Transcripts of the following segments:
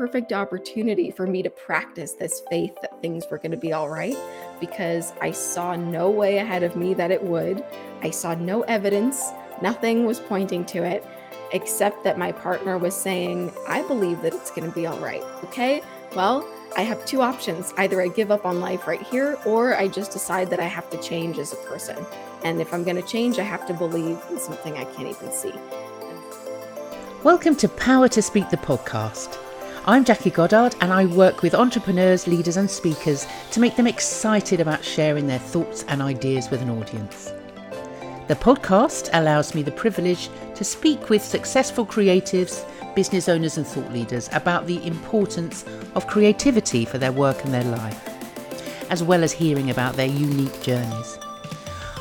perfect opportunity for me to practice this faith that things were going to be all right because I saw no way ahead of me that it would. I saw no evidence, nothing was pointing to it, except that my partner was saying, I believe that it's going to be all right. Okay, well, I have two options. Either I give up on life right here, or I just decide that I have to change as a person. And if I'm going to change, I have to believe in something I can't even see. Welcome to Power to Speak the podcast. I'm Jackie Goddard and I work with entrepreneurs, leaders, and speakers to make them excited about sharing their thoughts and ideas with an audience. The podcast allows me the privilege to speak with successful creatives, business owners, and thought leaders about the importance of creativity for their work and their life, as well as hearing about their unique journeys.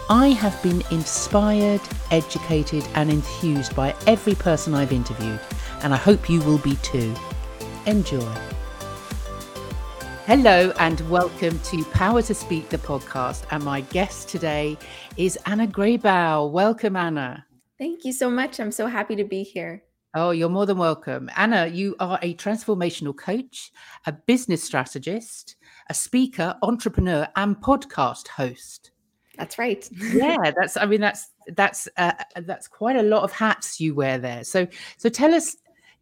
I have been inspired, educated, and enthused by every person I've interviewed, and I hope you will be too. Enjoy. Hello, and welcome to Power to Speak, the podcast. And my guest today is Anna Graybow. Welcome, Anna. Thank you so much. I'm so happy to be here. Oh, you're more than welcome. Anna, you are a transformational coach, a business strategist, a speaker, entrepreneur, and podcast host. That's right. yeah, that's. I mean, that's that's uh, that's quite a lot of hats you wear there. So so tell us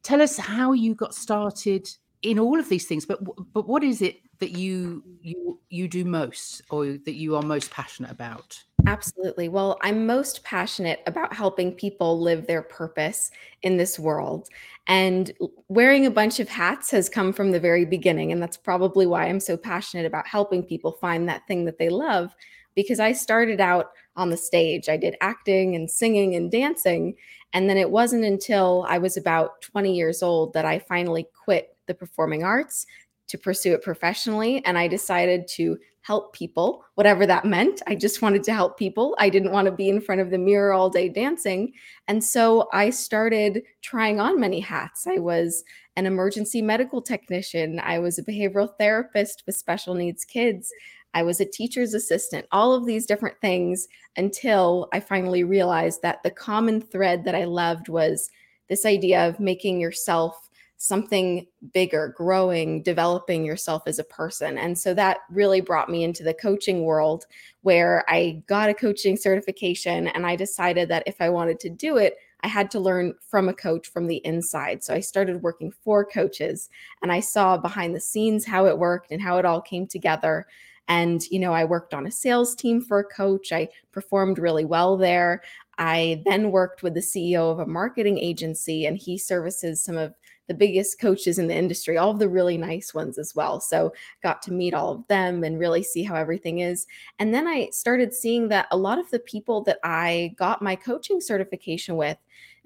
tell us how you got started in all of these things. But but what is it that you you you do most, or that you are most passionate about? Absolutely. Well, I'm most passionate about helping people live their purpose in this world. And wearing a bunch of hats has come from the very beginning. And that's probably why I'm so passionate about helping people find that thing that they love because I started out on the stage. I did acting and singing and dancing. And then it wasn't until I was about 20 years old that I finally quit the performing arts to pursue it professionally. And I decided to help people, whatever that meant. I just wanted to help people. I didn't want to be in front of the mirror all day dancing. And so I started trying on many hats. I was an emergency medical technician, I was a behavioral therapist with special needs kids. I was a teacher's assistant, all of these different things until I finally realized that the common thread that I loved was this idea of making yourself something bigger, growing, developing yourself as a person. And so that really brought me into the coaching world where I got a coaching certification and I decided that if I wanted to do it, I had to learn from a coach from the inside. So I started working for coaches and I saw behind the scenes how it worked and how it all came together. And, you know, I worked on a sales team for a coach. I performed really well there. I then worked with the CEO of a marketing agency, and he services some of the biggest coaches in the industry, all of the really nice ones as well. So got to meet all of them and really see how everything is. And then I started seeing that a lot of the people that I got my coaching certification with,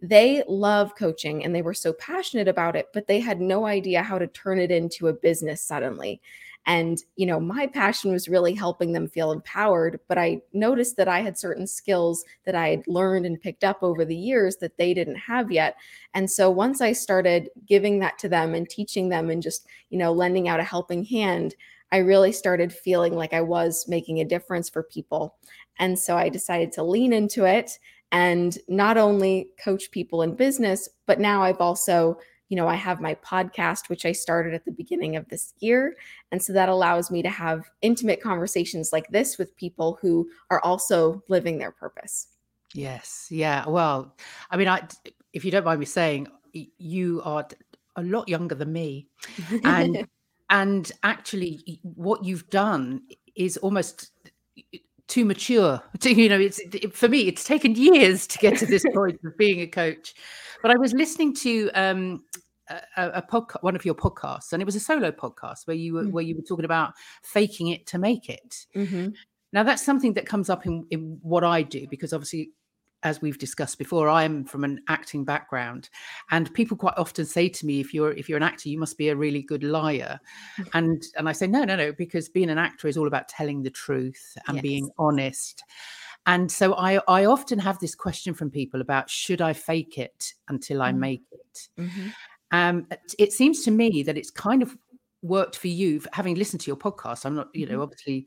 they love coaching and they were so passionate about it, but they had no idea how to turn it into a business suddenly. And, you know, my passion was really helping them feel empowered. But I noticed that I had certain skills that I had learned and picked up over the years that they didn't have yet. And so once I started giving that to them and teaching them and just, you know, lending out a helping hand, I really started feeling like I was making a difference for people. And so I decided to lean into it and not only coach people in business, but now I've also you know, I have my podcast, which I started at the beginning of this year. And so that allows me to have intimate conversations like this with people who are also living their purpose. Yes. Yeah. Well, I mean, I, if you don't mind me saying, you are a lot younger than me. And, and actually, what you've done is almost too mature you know it's it, for me it's taken years to get to this point of being a coach but i was listening to um a, a podcast, one of your podcasts, and it was a solo podcast where you were mm-hmm. where you were talking about faking it to make it. Mm-hmm. Now that's something that comes up in, in what I do because obviously, as we've discussed before, I am from an acting background, and people quite often say to me, "If you're if you're an actor, you must be a really good liar," mm. and and I say, "No, no, no," because being an actor is all about telling the truth and yes. being honest. And so I, I often have this question from people about should I fake it until I mm. make it? Mm-hmm. Um, it seems to me that it's kind of worked for you having listened to your podcast i'm not you know mm-hmm. obviously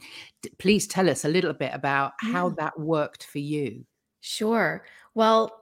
please tell us a little bit about how yeah. that worked for you sure well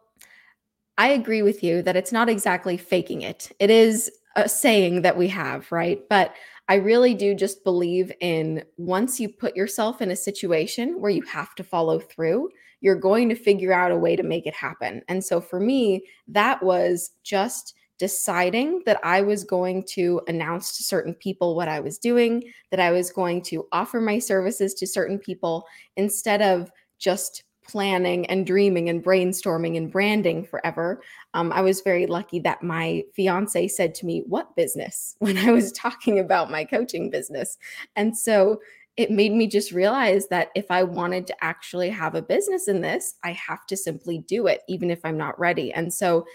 i agree with you that it's not exactly faking it it is a saying that we have, right? But I really do just believe in once you put yourself in a situation where you have to follow through, you're going to figure out a way to make it happen. And so for me, that was just deciding that I was going to announce to certain people what I was doing, that I was going to offer my services to certain people instead of just planning and dreaming and brainstorming and branding forever. Um, I was very lucky that my fiance said to me, What business? when I was talking about my coaching business. And so it made me just realize that if I wanted to actually have a business in this, I have to simply do it, even if I'm not ready. And so,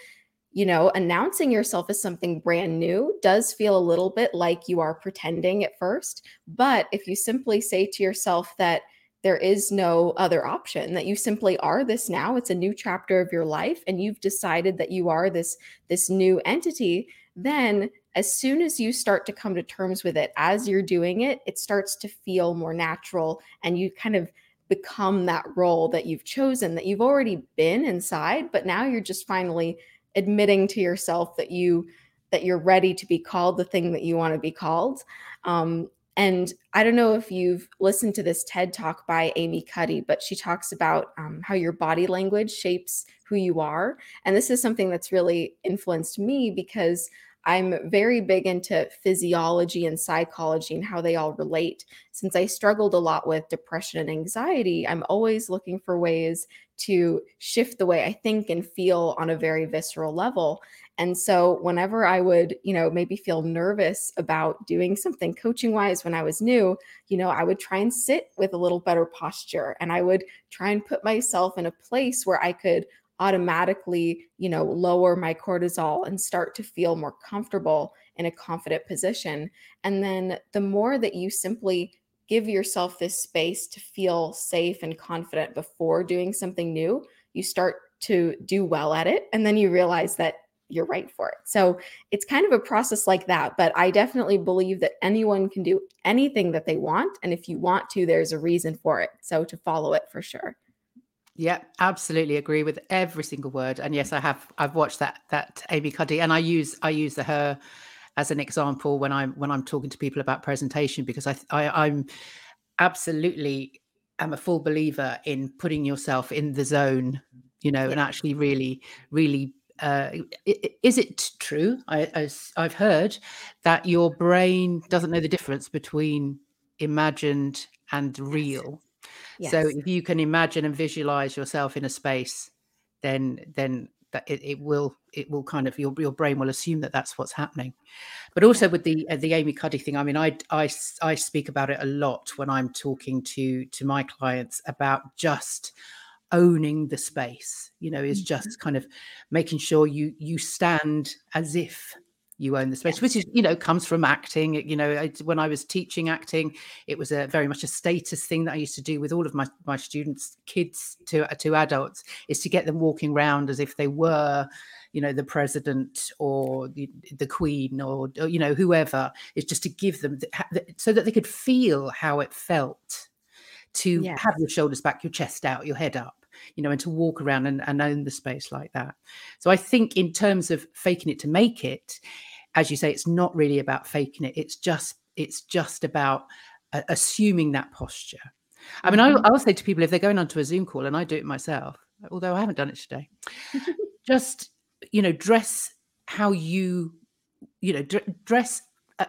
you know, announcing yourself as something brand new does feel a little bit like you are pretending at first. But if you simply say to yourself that, there is no other option that you simply are this now it's a new chapter of your life and you've decided that you are this this new entity then as soon as you start to come to terms with it as you're doing it it starts to feel more natural and you kind of become that role that you've chosen that you've already been inside but now you're just finally admitting to yourself that you that you're ready to be called the thing that you want to be called um, and I don't know if you've listened to this TED talk by Amy Cuddy, but she talks about um, how your body language shapes who you are. And this is something that's really influenced me because I'm very big into physiology and psychology and how they all relate. Since I struggled a lot with depression and anxiety, I'm always looking for ways to shift the way I think and feel on a very visceral level. And so whenever I would, you know, maybe feel nervous about doing something coaching wise when I was new, you know, I would try and sit with a little better posture and I would try and put myself in a place where I could automatically, you know, lower my cortisol and start to feel more comfortable in a confident position. And then the more that you simply give yourself this space to feel safe and confident before doing something new, you start to do well at it. And then you realize that you're right for it. So it's kind of a process like that. But I definitely believe that anyone can do anything that they want. And if you want to, there's a reason for it. So to follow it for sure. Yeah, absolutely agree with every single word. And yes, I have I've watched that that Amy Cuddy and I use I use the her as an example when I'm when I'm talking to people about presentation because I, I I'm absolutely am a full believer in putting yourself in the zone you know yeah. and actually really really uh, is it true? I I, have heard that your brain doesn't know the difference between imagined and real. Yes. So if you can imagine and visualize yourself in a space, then then that it, it will it will kind of your your brain will assume that that's what's happening. But also with the uh, the Amy Cuddy thing, I mean, I I I speak about it a lot when I'm talking to to my clients about just owning the space you know is mm-hmm. just kind of making sure you you stand as if you own the space which is you know comes from acting. You know I, when i was teaching acting it was a very much a status thing that i used to do with all of my my students kids to to adults is to get them walking around as if they were you know the president or the, the queen or, or, you know whoever. Is just to give them the, so that they could feel how it felt to yes. have your shoulders back your chest out your head up you know, and to walk around and, and own the space like that. So I think in terms of faking it to make it, as you say, it's not really about faking it. It's just it's just about uh, assuming that posture. I mean, mm-hmm. I, I'll say to people if they're going onto a Zoom call, and I do it myself, although I haven't done it today, just you know, dress how you, you know, d- dress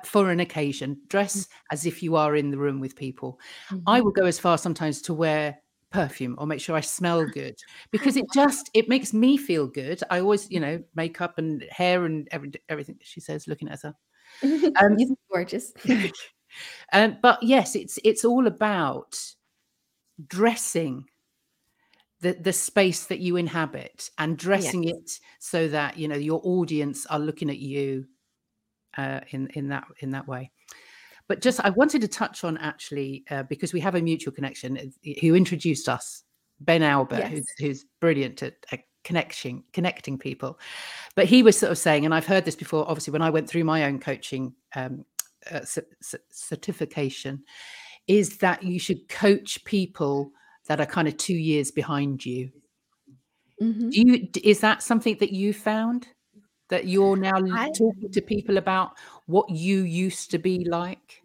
for an occasion, dress mm-hmm. as if you are in the room with people. Mm-hmm. I will go as far sometimes to wear perfume or make sure I smell good because it just it makes me feel good. I always, you know, makeup and hair and every, everything. She says, looking at her, um, You're gorgeous. um, but yes, it's it's all about dressing the the space that you inhabit and dressing yes. it so that you know your audience are looking at you uh, in in that in that way. But just, I wanted to touch on actually, uh, because we have a mutual connection uh, who introduced us, Ben Albert, yes. who's, who's brilliant at, at connection, connecting people. But he was sort of saying, and I've heard this before, obviously, when I went through my own coaching um, uh, c- c- certification, is that you should coach people that are kind of two years behind you. Mm-hmm. Do you is that something that you found? that you're now I talking to people about what you used to be like?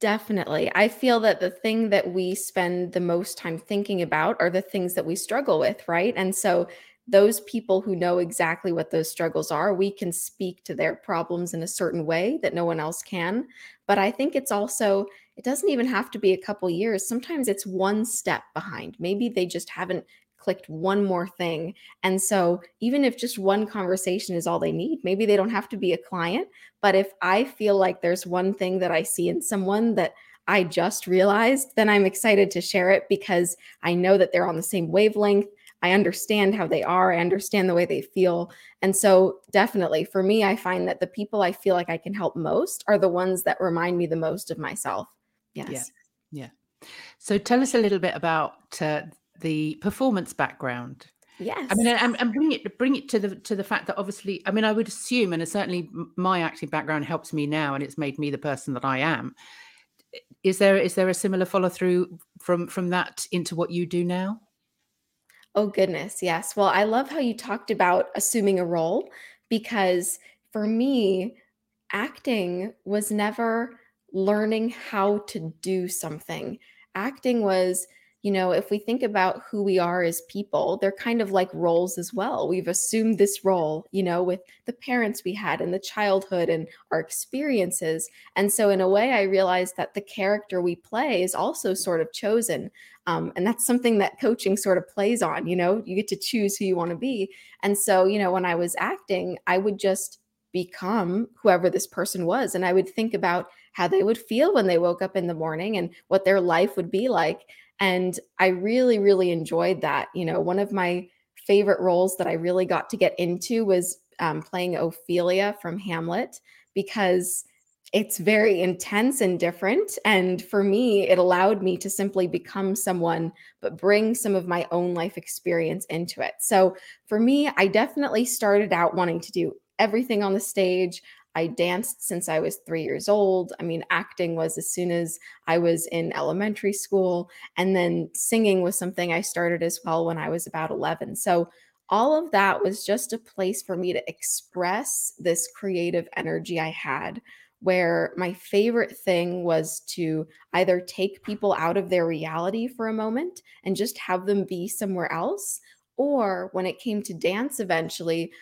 Definitely. I feel that the thing that we spend the most time thinking about are the things that we struggle with, right? And so those people who know exactly what those struggles are, we can speak to their problems in a certain way that no one else can. But I think it's also, it doesn't even have to be a couple years. Sometimes it's one step behind. Maybe they just haven't clicked one more thing. And so, even if just one conversation is all they need, maybe they don't have to be a client. But if I feel like there's one thing that I see in someone that I just realized, then I'm excited to share it because I know that they're on the same wavelength. I understand how they are, I understand the way they feel. And so, definitely for me, I find that the people I feel like I can help most are the ones that remind me the most of myself. Yes. Yeah. Yeah. So tell us a little bit about uh, the performance background. Yes. I mean, and, and bring it bring it to the to the fact that obviously, I mean, I would assume, and certainly my acting background helps me now, and it's made me the person that I am. Is there is there a similar follow through from from that into what you do now? Oh goodness, yes. Well, I love how you talked about assuming a role because for me, acting was never learning how to do something. Acting was you know, if we think about who we are as people, they're kind of like roles as well. We've assumed this role, you know, with the parents we had and the childhood and our experiences. And so, in a way, I realized that the character we play is also sort of chosen. Um, and that's something that coaching sort of plays on, you know, you get to choose who you want to be. And so, you know, when I was acting, I would just become whoever this person was. And I would think about how they would feel when they woke up in the morning and what their life would be like. And I really, really enjoyed that. You know, one of my favorite roles that I really got to get into was um, playing Ophelia from Hamlet because it's very intense and different. And for me, it allowed me to simply become someone, but bring some of my own life experience into it. So for me, I definitely started out wanting to do everything on the stage. I danced since I was three years old. I mean, acting was as soon as I was in elementary school. And then singing was something I started as well when I was about 11. So all of that was just a place for me to express this creative energy I had. Where my favorite thing was to either take people out of their reality for a moment and just have them be somewhere else, or when it came to dance eventually,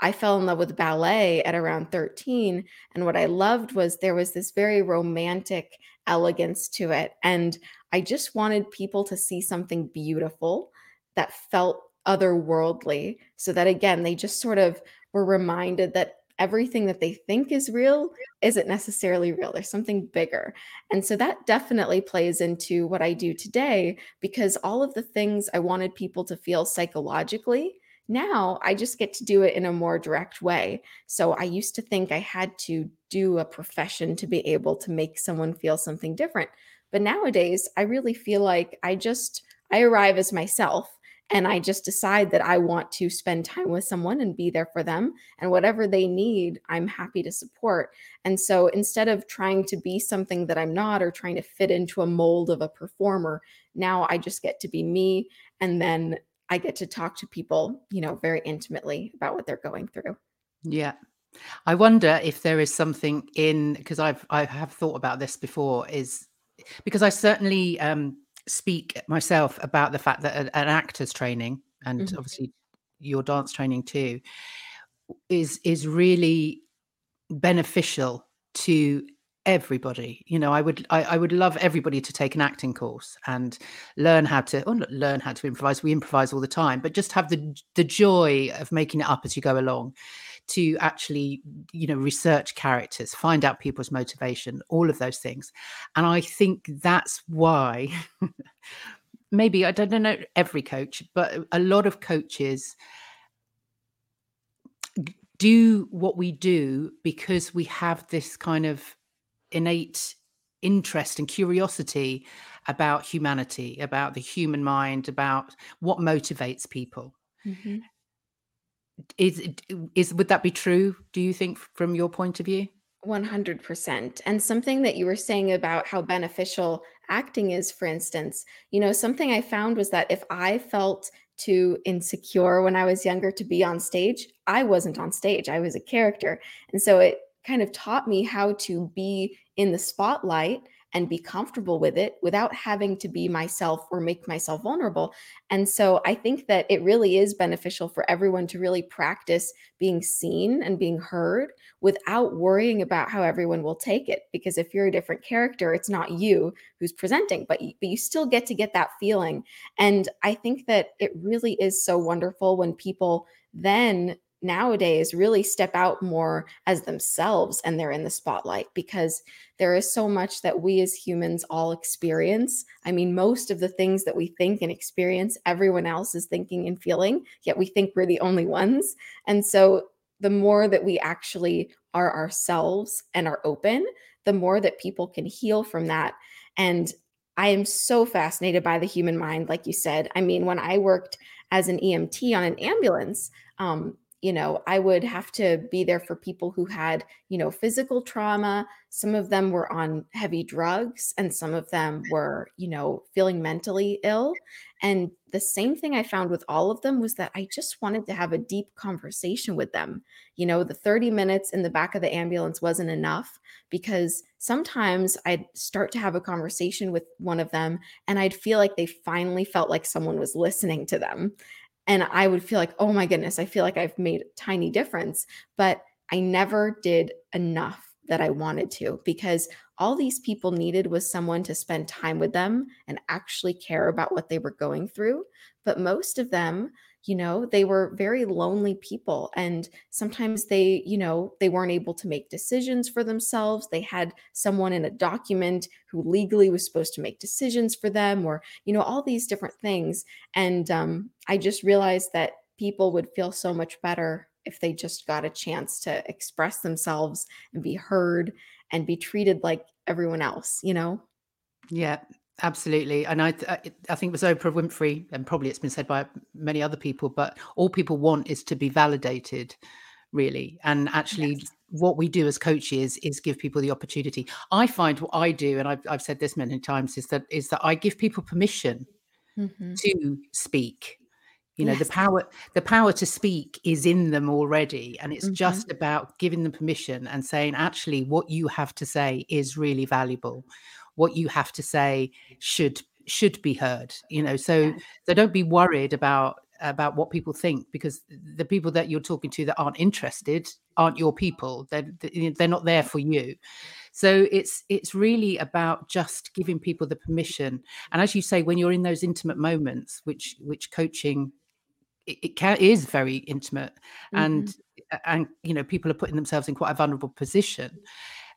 I fell in love with ballet at around 13. And what I loved was there was this very romantic elegance to it. And I just wanted people to see something beautiful that felt otherworldly. So that again, they just sort of were reminded that everything that they think is real isn't necessarily real. There's something bigger. And so that definitely plays into what I do today because all of the things I wanted people to feel psychologically now I just get to do it in a more direct way. So I used to think I had to do a profession to be able to make someone feel something different. But nowadays, I really feel like I just I arrive as myself and I just decide that I want to spend time with someone and be there for them and whatever they need, I'm happy to support. And so instead of trying to be something that I'm not or trying to fit into a mold of a performer, now I just get to be me and then I get to talk to people, you know, very intimately about what they're going through. Yeah. I wonder if there is something in because I've I have thought about this before is because I certainly um speak myself about the fact that an, an actor's training and mm-hmm. obviously your dance training too is is really beneficial to everybody. You know i would I, I, would love everybody to take an acting course and learn how to learn how to improvise we improvise all the time but just have the the joy of making it up as you go along to actually you know research characters find out people's motivation all of those things. And i think that's why maybe i don't know every coach but a lot of coaches do what we do because we have this kind of innate interest and curiosity about humanity, about the human mind, about what motivates people. Mm-hmm. Is is would that be true? Do you think, from your point of view? 100%. And something that you were saying about how beneficial acting is, for instance, you know, something I found was that if I felt too insecure when I was younger to be on stage, I wasn't on stage. I was a character. And so it kind of taught me how to be in the spotlight and be comfortable with it without having to be myself or make myself vulnerable. And so I think that it really is beneficial for everyone to really practice being seen and being heard without worrying about how everyone will take it. Because if you're a different character, it's not you who's presenting, but you, but you still get to get that feeling. And I think that it really is so wonderful when people then nowadays really step out more as themselves and they're in the spotlight because there is so much that we as humans all experience. I mean, most of the things that we think and experience, everyone else is thinking and feeling, yet we think we're the only ones. And so the more that we actually are ourselves and are open, the more that people can heal from that. And I am so fascinated by the human mind, like you said. I mean, when I worked as an EMT on an ambulance, um, you know, I would have to be there for people who had, you know, physical trauma. Some of them were on heavy drugs and some of them were, you know, feeling mentally ill. And the same thing I found with all of them was that I just wanted to have a deep conversation with them. You know, the 30 minutes in the back of the ambulance wasn't enough because sometimes I'd start to have a conversation with one of them and I'd feel like they finally felt like someone was listening to them. And I would feel like, oh my goodness, I feel like I've made a tiny difference. But I never did enough that I wanted to because all these people needed was someone to spend time with them and actually care about what they were going through. But most of them you know they were very lonely people and sometimes they you know they weren't able to make decisions for themselves. They had someone in a document who legally was supposed to make decisions for them or you know all these different things and um, i just realized that people would feel so much better if they just got a chance to express themselves and be heard and be treated like everyone else you know? Yeah Absolutely, and I I think it was Oprah Winfrey, and probably it's been said by many other people, but all people want is to be validated, really. And actually, yes. what we do as coaches is give people the opportunity. I find what I do, and I've I've said this many times, is that is that I give people permission mm-hmm. to speak. You know, yes. the power the power to speak is in them already, and it's mm-hmm. just about giving them permission and saying, actually, what you have to say is really valuable what you have to say should should be heard you know so yeah. so don't be worried about about what people think because the people that you're talking to that aren't interested aren't your people they're they're not there for you so it's it's really about just giving people the permission and as you say when you're in those intimate moments which which coaching it, it can, is very intimate mm-hmm. and and you know people are putting themselves in quite a vulnerable position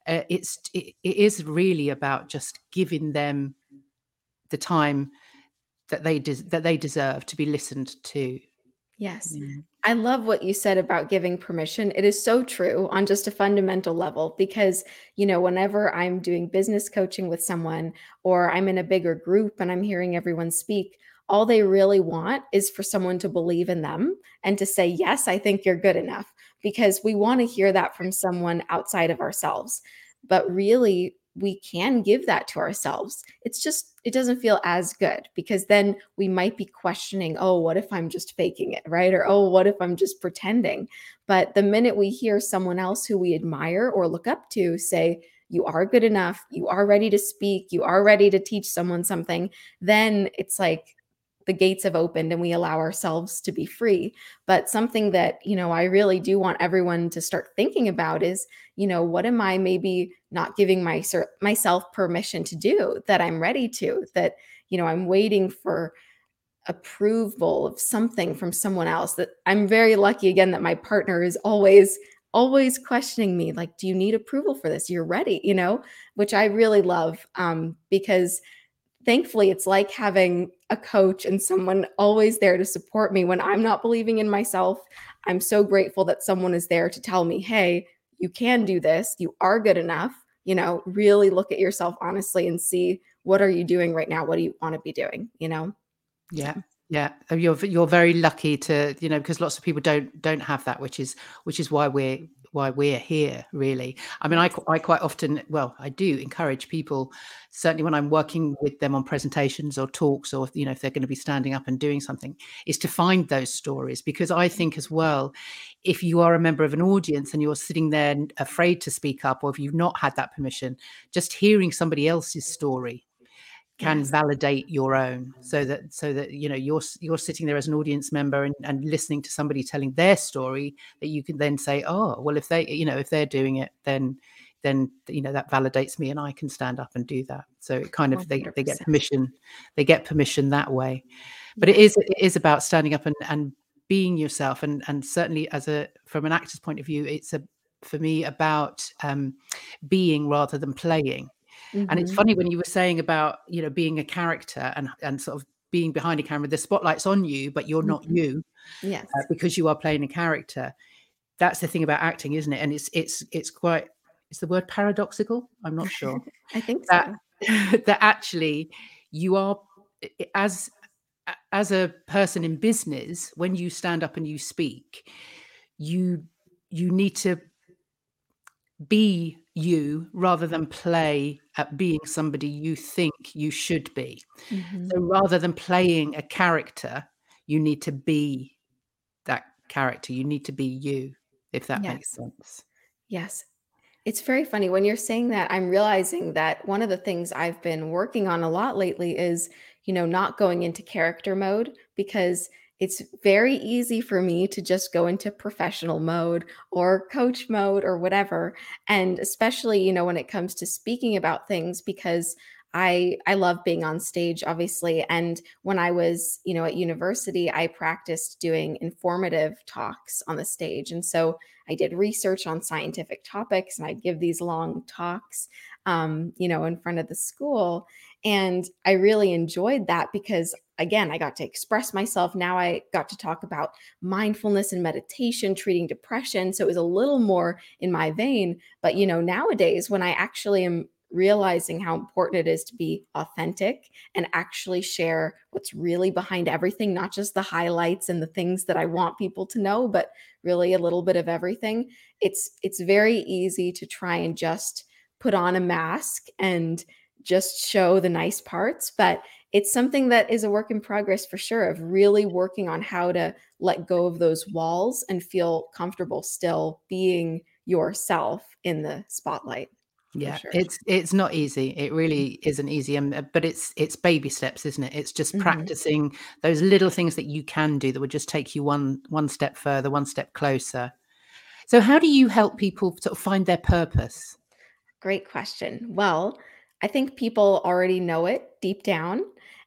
uh, it's it, it is really about just giving them the time that they des- that they deserve to be listened to. Yes. I love what you said about giving permission. It is so true on just a fundamental level because you know whenever i'm doing business coaching with someone or i'm in a bigger group and i'm hearing everyone speak all they really want is for someone to believe in them and to say yes i think you're good enough because we want to hear that from someone outside of ourselves. But really, we can give that to ourselves. It's just, it doesn't feel as good because then we might be questioning, oh, what if I'm just faking it, right? Or, oh, what if I'm just pretending? But the minute we hear someone else who we admire or look up to say, you are good enough, you are ready to speak, you are ready to teach someone something, then it's like, the gates have opened and we allow ourselves to be free. But something that you know i really do want everyone to start thinking about is you know what am i maybe not giving my myself permission to do that i'm ready to that you know i'm waiting for approval of something from someone else that i'm very lucky again that my partner is always always questioning me like do you need approval for this? You're ready you know which i really love um because thankfully it's like having a coach and someone always there to support me when I'm not believing in myself. I'm so grateful that someone is there to tell me, "Hey, you can do this. You are good enough." You know, really look at yourself honestly and see what are you doing right now? What do you want to be doing, you know? Yeah. Yeah, you're you're very lucky to you know because lots of people don't don't have that, which is which is why we're why we're here really. I mean I, I quite often well i do encourage people certainly when i'm working with them on presentations or talks or you know if they're going to be standing up and doing something is to find those stories. Because i think as well if you are a member of an audience and you're sitting there afraid to speak up or if you've not had that permission just hearing somebody else's story can yes. validate your own so that so that you know you're you're sitting there as an audience member and, and listening to somebody telling their story that you can then say oh well if they you know if they're doing it then then you know that validates me and I can stand up and do that. So it kind of they, they get permission, they get permission that way. But it is it is about standing up and, and being yourself and and certainly as a from an actor's point of view, it's a for me about um, being rather than playing. Mm-hmm. And it's mm-hmm. funny when you were saying about you know being a character and and sort of being behind a camera, the spotlight's on you, but you're not mm-hmm. you, yes, uh, because you are playing a character. That's the thing about acting, isn't it? And it's it's it's quite is the word paradoxical? I'm not sure. I think that, so. that actually you are as as a person in business when you stand up and you speak you you need to be you rather than play at being somebody you think you should be. Mm-hmm. So rather than playing a character, you need to be that character. You need to be you, if that yes. makes sense. Yes. It's very funny when you're saying that. I'm realizing that one of the things I've been working on a lot lately is, you know, not going into character mode because it's very easy for me to just go into professional mode or coach mode or whatever and especially you know when it comes to speaking about things because I I love being on stage obviously and when I was you know at university I practiced doing informative talks on the stage and so I did research on scientific topics and I'd give these long talks um, you know in front of the school and I really enjoyed that because, again, I got to express myself. Now I got to talk about mindfulness and meditation, treating depression. So it was a little more in my vein. But, you know, nowadays, when I actually am realizing how important it is to be authentic and actually share what's really behind everything, not just the highlights and the things that I want people to know, but really a little bit of everything. It's it's very easy to try and just put on a mask and just show the nice parts, but it's something that is a work in progress for sure of really working on how to let go of those walls and feel comfortable still being yourself in the spotlight yeah sure. it's it's not easy it really mm-hmm. isn't easy um, uh, but it's it's baby steps isn't it it's just mm-hmm. practicing those little things that you can do that would just take you one one step further one step closer so how do you help people sort of find their purpose great question well I think people already know it deep down.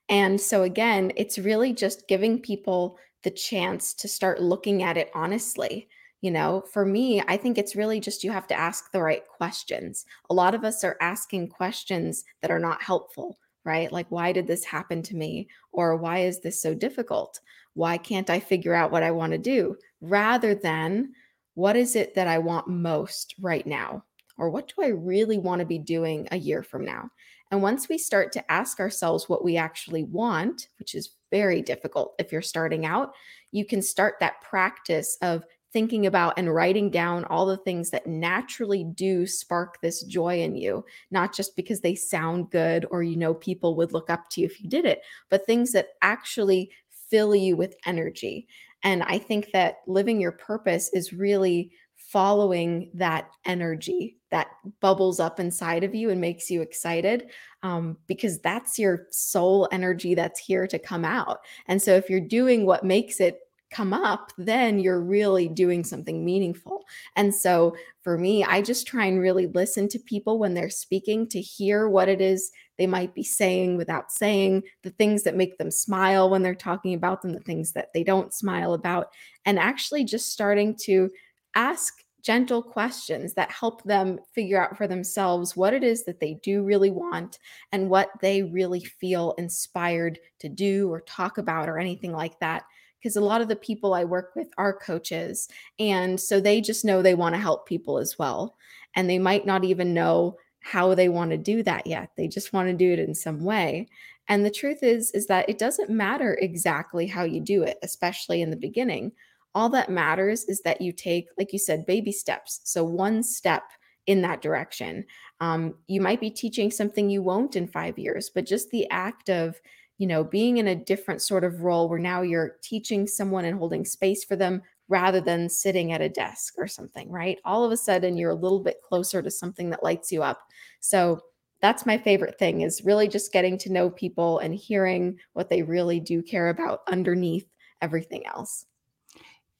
And so, again, it's really just giving people the chance to start looking at it honestly. You know, for me, I think it's really just you have to ask the right questions. A lot of us are asking questions that are not helpful, right? Like, why did this happen to me? Or why is this so difficult? Why can't I figure out what I want to do? Rather than, what is it that I want most right now? or what do I really want to be doing a year from now? And once we start to ask ourselves what we actually want, which is very difficult if you're starting out, you can start that practice of thinking about and writing down all the things that naturally do spark this joy in you, not just because they sound good or you know people would look up to you if you did it, but things that actually fill you with energy. And I think that living your purpose is really following that energy that bubbles up inside of you and makes you excited um, because that's your soul energy that's here to come out. And so if you're doing what makes it come up, then you're really doing something meaningful. And so for me, I just try and really listen to people when they're speaking to hear what it is they might be saying without saying, the things that make them smile when they're talking about them, the things that they don't smile about, and actually just starting to ask gentle questions that help them figure out for themselves what it is that they do really want and what they really feel inspired to do or talk about or anything like that. Because a lot of the people I work with are coaches. And so they just know they want to help people as well. And they might not even know how they want to do that yet. They just want to do it in some way. And the truth is is that it doesn't matter exactly how you do it, especially in the beginning all that matters is that you take, like you said, baby steps. So one step in that direction. Um, you might be teaching something you won't in five years, but just the act of, you know, being in a different sort of role where now you're teaching someone and holding space for them rather than sitting at a desk or something, right? All of a sudden you're a little bit closer to something that lights you up. So that's my favorite thing is really just getting to know people and hearing what they really do care about underneath everything else.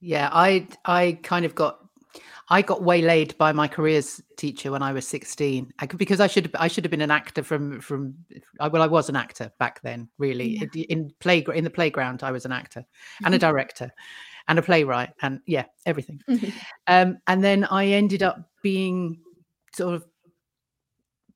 Yeah, I I kind of got I got waylaid by my careers teacher when I was 16 I, because I should I should have been an actor from from well I was an actor back then really. Yeah. in play in the playground I was an actor and a director and a playwright and yeah everything. Um, and then I ended up being sort of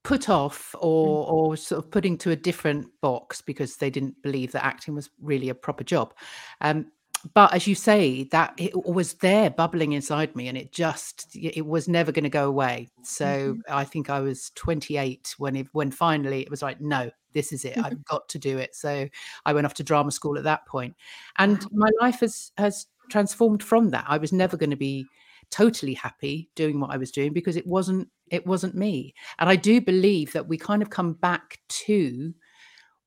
put off or mm. or sort of put into a different box because they didn't believe that acting was really a proper job. Um, but as you say that it was there bubbling inside me and it just it was never going to go away. So mm-hmm. i think i was 28 when it when finally it was like no this is it. Mm-hmm. i've got to do it. So i went off to drama school at that point. And my life has has transformed from that. I was never going to be totally happy doing what i was doing because it wasn't it wasn't me. And i do believe that we kind of come back to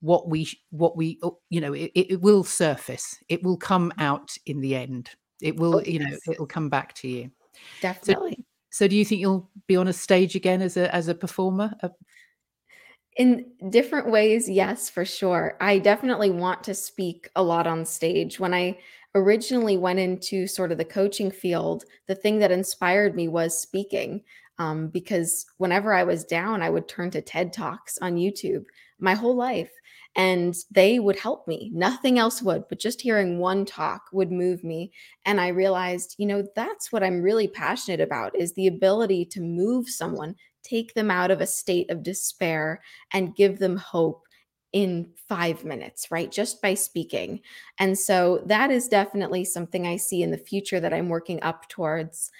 what we what we oh, you know it, it will surface. It will come out in the end. It will oh, you know it will come back to you. Definitely. so, so, do you think you'll be on a stage again as a as a performer? In different ways yes for sure. I definitely want to speak a lot on stage. When i originally went into sort of the coaching field the thing that inspired me was speaking um, because whenever i was down i would turn to ted talks on youtube my whole life and they would help me. Nothing else would, but just hearing one talk would move me. And I realized, you know, that's what I'm really passionate about is the ability to move someone, take them out of a state of despair and give them hope in five minutes, right? Just by speaking. And so that is definitely something I see in the future that I'm working up towards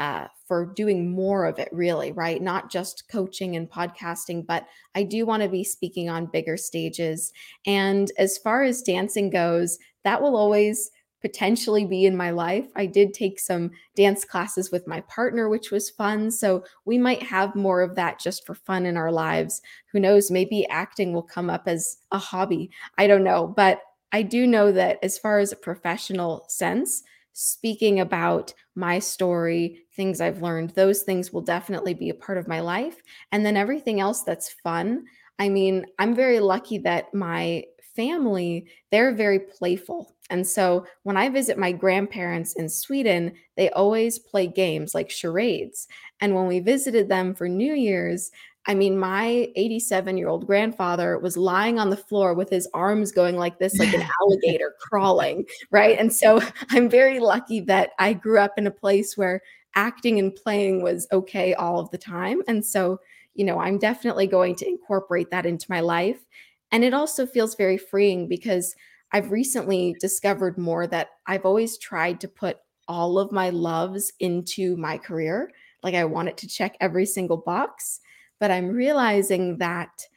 uh, for doing more of it, really, right? Not just coaching and podcasting, but I do want to be speaking on bigger stages. And as far as dancing goes, that will always potentially be in my life. I did take some dance classes with my partner, which was fun. So we might have more of that just for fun in our lives. Who knows? Maybe acting will come up as a hobby. I don't know. But I do know that as far as a professional sense, speaking about my story, things I've learned, those things will definitely be a part of my life. And then everything else that's fun. I mean, I'm very lucky that my family, they're very playful. And so when I visit my grandparents in Sweden, they always play games like charades. And when we visited them for New Year's, I mean, my 87 year old grandfather was lying on the floor with his arms going like this, like an alligator crawling, right? And so I'm very lucky that I grew up in a place where acting and playing was okay all of the time. And so, you know, I'm definitely going to incorporate that into my life. And it also feels very freeing because I've recently discovered more that I've always tried to put all of my loves into my career. Like I want it to check every single box. But I'm realizing that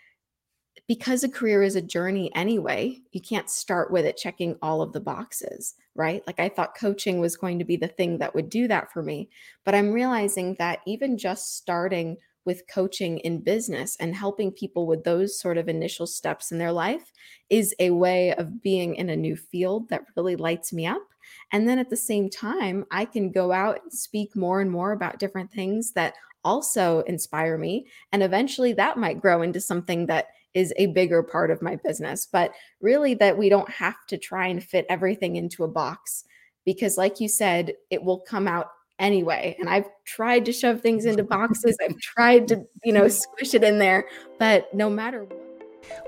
because a career is a journey anyway, you can't start with it checking all of the boxes, right? Like I thought coaching was going to be the thing that would do that for me. But I'm realizing that even just starting with coaching in business and helping people with those sort of initial steps in their life is a way of being in a new field that really lights me up. And then at the same time, I can go out and speak more and more about different things that also inspire me. And eventually that might grow into something that is a bigger part of my business. But really, that we don't have to try and fit everything into a box because, like you said, it will come out anyway. And I've tried to shove things into boxes, I've tried to, you know, squish it in there. But no matter what,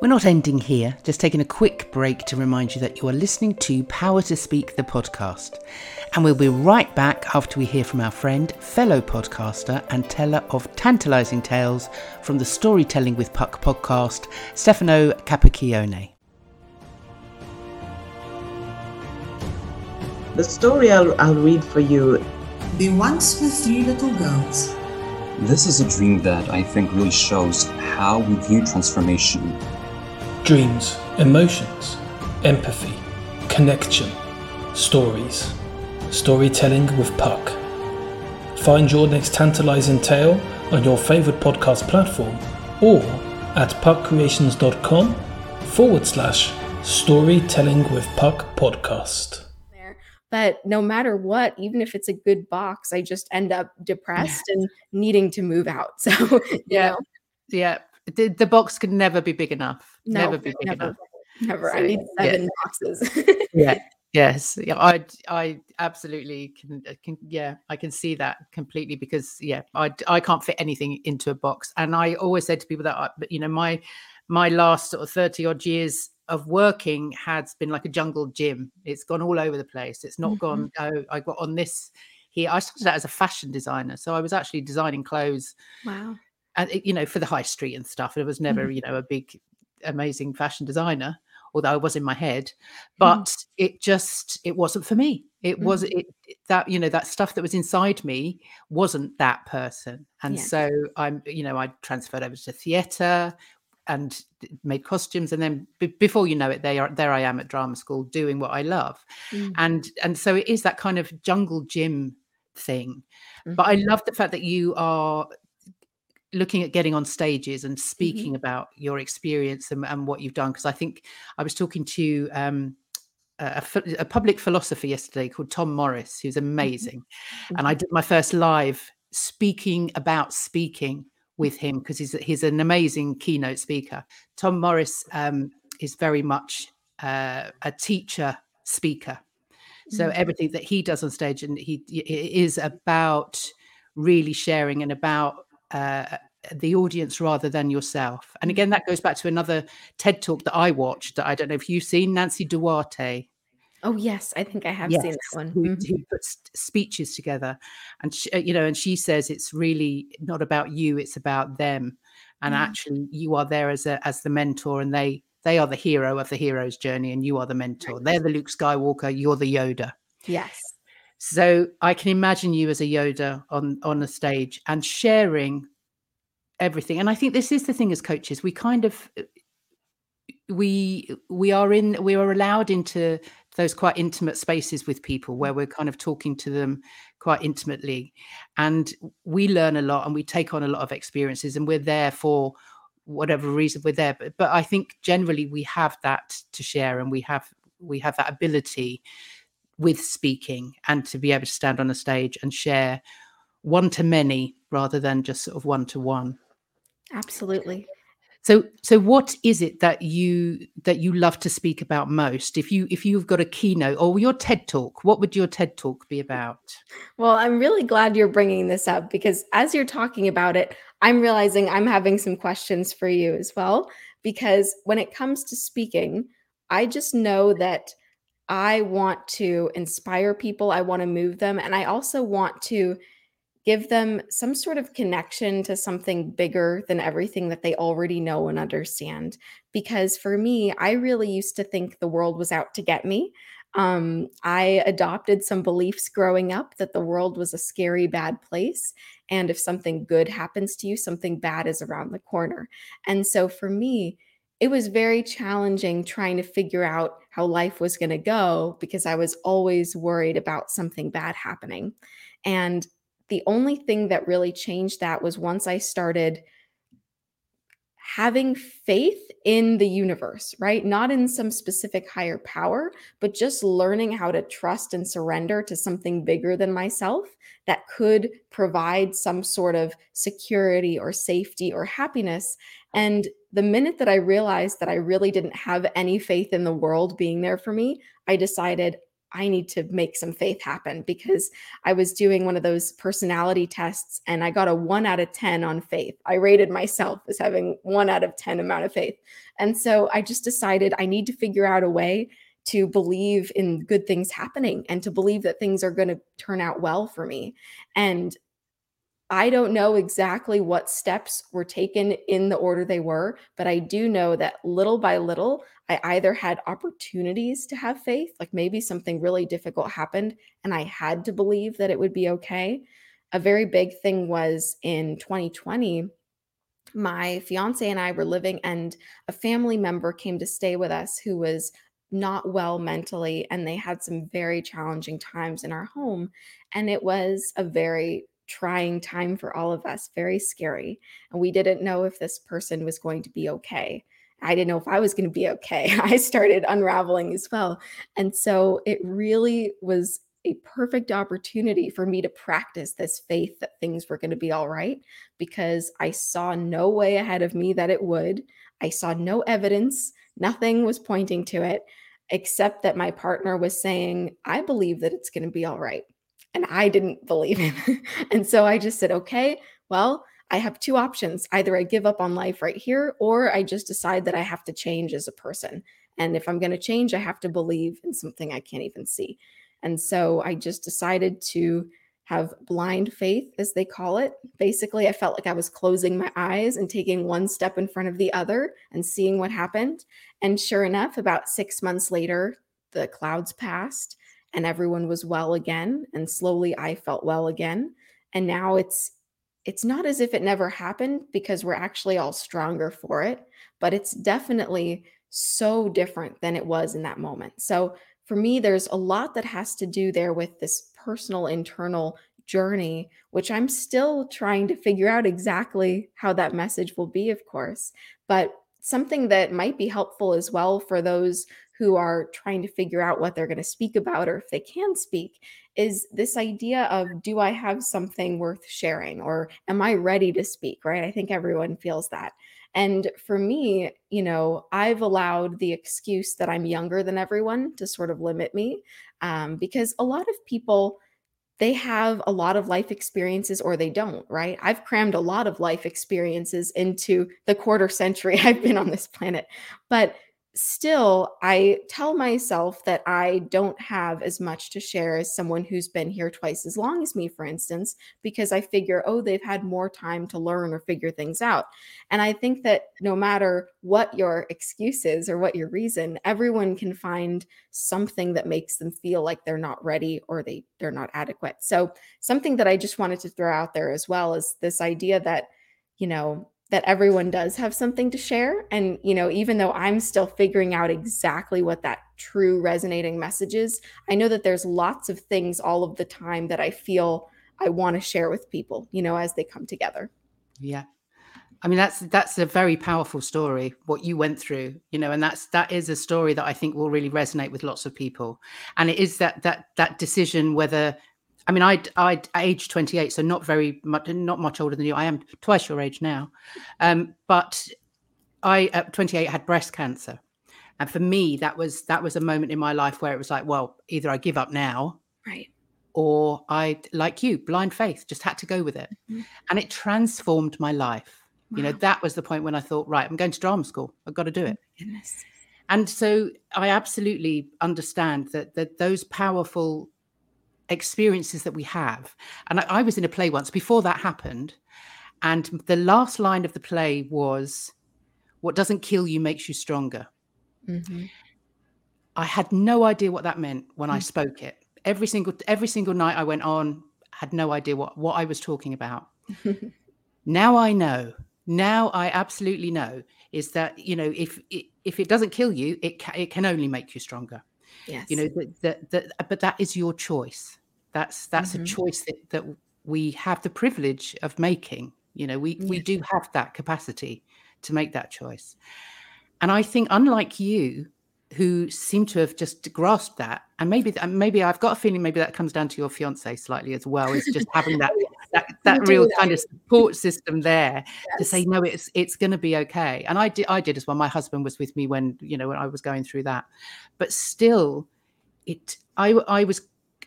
we're not ending here, just taking a quick break to remind you that you are listening to Power to Speak, the podcast. And we'll be right back after we hear from our friend, fellow podcaster, and teller of tantalising tales from the Storytelling with Puck podcast, Stefano Capacchione. The story I'll, I'll read for you. There once were three little girls this is a dream that I think really shows how we view transformation. Dreams, emotions, empathy, connection, stories. Storytelling with Puck. Find your next tantalizing tale on your favorite podcast platform or at puckcreations.com forward slash storytelling with puck podcast. But no matter what, even if it's a good box, I just end up depressed and needing to move out. So, yeah. Know. Yeah. The, the box can never be big enough. No, never be big never, enough. Never. So, I need seven yeah. boxes. yeah. Yes, yeah, I I absolutely can, uh, can yeah, I can see that completely because yeah, I I can't fit anything into a box, and I always say to people that I, you know my my last sort of thirty odd years of working has been like a jungle gym. It's gone all over the place. It's not mm-hmm. gone. Oh, I got on this here. I started out as a fashion designer, so I was actually designing clothes. Wow. And you know, for the high street and stuff. It was never, mm-hmm. you know, a big, amazing fashion designer although I was in my head, mm-hmm. but mm. it just it wasn't for me. It was it that you know that stuff that was inside me wasn't that person, and yeah. so I'm you know I transferred over to theatre and made costumes and then b- before you know it they are there i am at drama school doing what i love mm. and and so it is that kind of jungle gym thing mm-hmm. but i mm-hmm. love the fact that you are looking at getting on stages and mm-hmm. speaking mm-hmm. about your experience and, and, what you've done because i think i was talking to um, a, a, public philosopher yesterday called tom morris who's mm-hmm. amazing mm-hmm. and i did my first live speaking about speaking with him because he's he's an amazing keynote speaker tom morris um, is very much uh, a teacher speaker so mm-hmm. everything that he does on stage and he, is about really sharing and about uh, the audience rather than yourself. And again, that goes back to another TED talk that I watched. That I don't know if you've seen Nancy Duarte. Oh yes, I think I have yes, seen that one. Who, mm-hmm. who, puts speeches together, and she, uh, you know, and she says it's really not about you; it's about them. And mm. actually, you are there as a as the mentor, and they they are the hero of the hero's journey, and you are the mentor. They're the Luke Skywalker. You're the Yoda. Yes. So I can imagine you as a Yoda on on a stage and sharing everything. And I think this is the thing as coaches, we kind of uh, we we are in we are allowed into those quite intimate spaces with people where mm. we're kind of talking to them quite intimately. And we learn a lot and we take on a lot of experiences and we're there for whatever reason we're there. But, but i think generally we have that to share and we have we have that ability with speaking and to be able to stand on a stage and share one to many rather than just sort of one to one. Absolutely so so what is it that you that you love to speak about most? If you if you've got a keynote or your ted talk what would your ted talk be about? Well i'm really glad you're bringing this up because as you're talking about it i'm realizing i'm having some questions for you as well. Because when it comes to speaking i just know that I want to inspire people, I want to move them, and I also want to give them some sort of connection to something bigger than everything that they already know and understand. Because for me, I really used to think the world was out to get me. Um, I adopted some beliefs growing up that the world was a scary, bad place. And if something good happens to you, something bad is around the corner. And so for me, it was very challenging trying to figure out how life was going to go because I was always worried about something bad happening. And the only thing that really changed that was once I started having faith in the universe, right? Not in some specific higher power, but just learning how to trust and surrender to something bigger than myself that could provide some sort of security or safety or happiness. And the minute that I realized that I really didn't have any faith in the world being there for me, I decided I need to make some faith happen because I was doing one of those personality tests and I got a one out of 10 on faith. I rated myself as having one out of 10 amount of faith. And so I just decided I need to figure out a way to believe in good things happening and to believe that things are going to turn out well for me. And I don't know exactly what steps were taken in the order they were, but I do know that little by little, I either had opportunities to have faith, like maybe something really difficult happened and I had to believe that it would be okay. A very big thing was in 2020, my fiance and I were living, and a family member came to stay with us who was not well mentally and they had some very challenging times in our home and it was a very trying time for all of us, very scary. And we didn't know if this person was going to be okay. I didn't know if I was going to be okay. I started unraveling as well. And so it really was a perfect opportunity for me to practice this faith that things were going to be all right because I saw no way ahead of me that it would. I saw no evidence, nothing was pointing to it, except that my partner was saying, I believe that it's going to be all right. And I didn't believe him. and so I just said, okay, well, I have two options. Either I give up on life right here, or I just decide that I have to change as a person. And if I'm going to change, I have to believe in something I can't even see. And so I just decided to have blind faith, as they call it. Basically, I felt like I was closing my eyes and taking one step in front of the other and seeing what happened. And sure enough, about six months later, the clouds passed and everyone was well again. And slowly I felt well again. And now it's it's not as if it never happened because we're actually all stronger for it, but it's definitely so different than it was in that moment. So for me, there's a lot that has to do there with this personal internal journey, which I'm still trying to figure out exactly how that message will be, of course. But something that might be helpful as well for those who are trying to figure out what they're going to speak about or if they can speak is this idea of do I have something worth sharing or am I ready to speak, right? I think everyone feels that. And for me, you know, I've allowed the excuse that I'm younger than everyone to sort of limit me um, because a lot of people, they have a lot of life experiences or they don't, right? I've crammed a lot of life experiences into the quarter century I've been on this planet. But still, I tell myself that I don't have as much to share as someone who's been here twice as long as me, for instance, because I figure, oh, they've had more time to learn or figure things out. And I think that no matter what your excuse is or what your reason, everyone can find something that makes them feel like they're not ready or they, they're not adequate. So, something that I just wanted to throw out there as well is this idea that, you know, that everyone does have something to share. And you know even though i'm still figuring out exactly what that true resonating message is i know that there's lots of things all of the time that i feel i want to share with people you know as they come together. Yeah. I mean that's that's a very powerful story what you went through you know and that's that is a story that i think will really resonate with lots of people. And it is that that that decision whether I mean, I I age 28, so not very much, not much older than you. I am twice your age now, um, but I at 28 had breast cancer, and for me, that was that was a moment in my life where it was like, well, either I give up now, right, or I, like you, blind faith, just had to go with it, mm-hmm. and it transformed my life. Wow. You know, that was the point when I thought, right, I'm going to drama school. I've got to do it. Goodness. And so I absolutely understand that that those powerful experiences that we have. And I, I, was in a play once before that happened. And the last line of the play was, What doesn't kill you makes you stronger. Mm-hmm. I had no idea what that meant when mm-hmm. I mm. spoke it. Every single every single night I went on, had no idea what, what I was talking about. now I know. Now I absolutely know is that you know if it, if it doesn't kill you, it ca- it can only make you stronger. Yes. You know, that, that, that, but that is your choice. That's that's mm-hmm. a choice that, that we have the privilege of making. You know, we, yes. we do have that capacity to make that choice. And I think, unlike you, who seem to have just grasped that, and maybe maybe I've got a feeling maybe that comes down to your fiance slightly as well, is just having that that, that real that. kind of support system there yes. to say no, it's it's going to be okay. And I did I did as well. My husband was with me when you know when I was going through that, but still, it I I was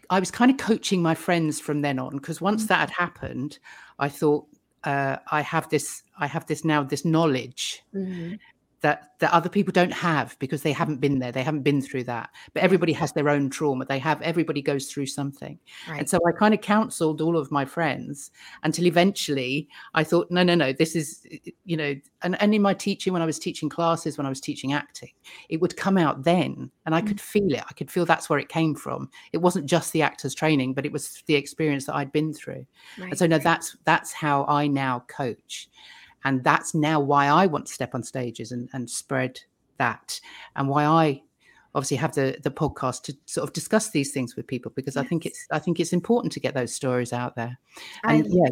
I was kind of coaching my friends from then on because once mm-hmm. that had happened, I thought uh, I have this I have this now this knowledge mm-hmm that that other people don't have because they haven't been there. They haven't been through that. But everybody has their own trauma. They have everybody goes through something. Right. and so i kind of counseled all of my friends until eventually i thought no no no this is you know and, and in my teaching when i was teaching classes when i was teaching acting it would come out then and i mm. could feel it. I could feel that's where it came from. It wasn't just the actors training but it was the experience that i'd been through. Right. and so no that's that's how i now coach and that's now why I want to step on stages and, and spread that, and why I obviously have the the podcast to sort of discuss these things with people because yes. I think it's I think it's important to get those stories out there. And I, yeah,